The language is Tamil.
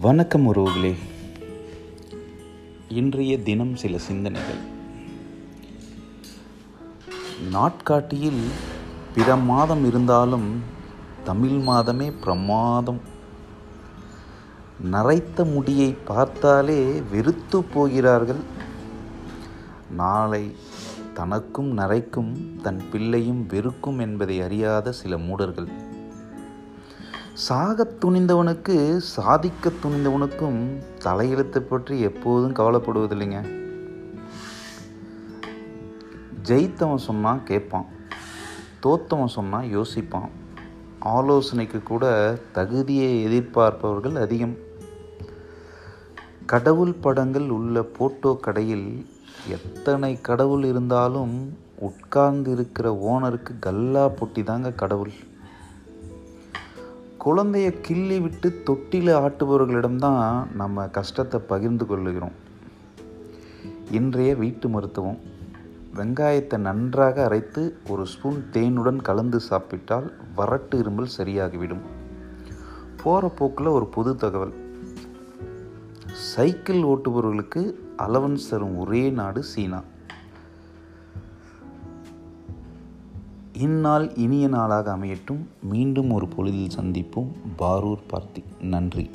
வணக்கம் உறவுகளே. இன்றைய தினம் சில சிந்தனைகள். நாட்காட்டியில் பிற மாதம் இருந்தாலும் தமிழ் மாதமே பிரமாதம். நரைத்த முடியை பார்த்தாலே வெறுத்து போகிறார்கள். நாளை தனக்கும் நரைக்கும் தன் பிள்ளையும் வெறுக்கும் என்பதை அறியாத சில மூடர்கள். சாகத் துணிந்தவனுக்கு சாதிக்க துணிந்தவனுக்கும் தலையெழுத்தை பற்றி எப்போதும் கவலைப்படுவதில்லைங்க. ஜெயித்தவன் சொன்னால் கேட்பான். தோத்தவன் சொன்னால் யோசிப்பான். ஆலோசனைக்கு கூட தகுதியை எதிர்பார்ப்பவர்கள் அதிகம். கடவுள் படங்கள் உள்ள போட்டோ கடையில் எத்தனை கடவுள் இருந்தாலும் உட்கார்ந்து இருக்கிற ஓனருக்கு கல்லா பொட்டி தாங்க கடவுள். குழந்தைய கிள்ளி விட்டு தொட்டில ஆட்டுபவர்களிடம்தான் நம்ம கஷ்டத்தை பகிர்ந்து கொள்ளுகிறோம் இன்றைய வீட்டு மருத்துவம் வெங்காயத்தை நன்றாக அரைத்து ஒரு ஸ்பூன் தேனுடன் கலந்து சாப்பிட்டால் வறட்டு இருமல் சரியாகிவிடும். போகிற போக்கில் ஒரு புது தகவல். சைக்கிள் ஓட்டுபவர்களுக்கு அலவன்ஸ் தரும் ஒரே நாடு சீனா. இந்நாள் இனிய நாளாக அமையட்டும். மீண்டும் ஒரு பொழுதில் சந்திப்போம். பாரூர் பார்த்தி. நன்றி.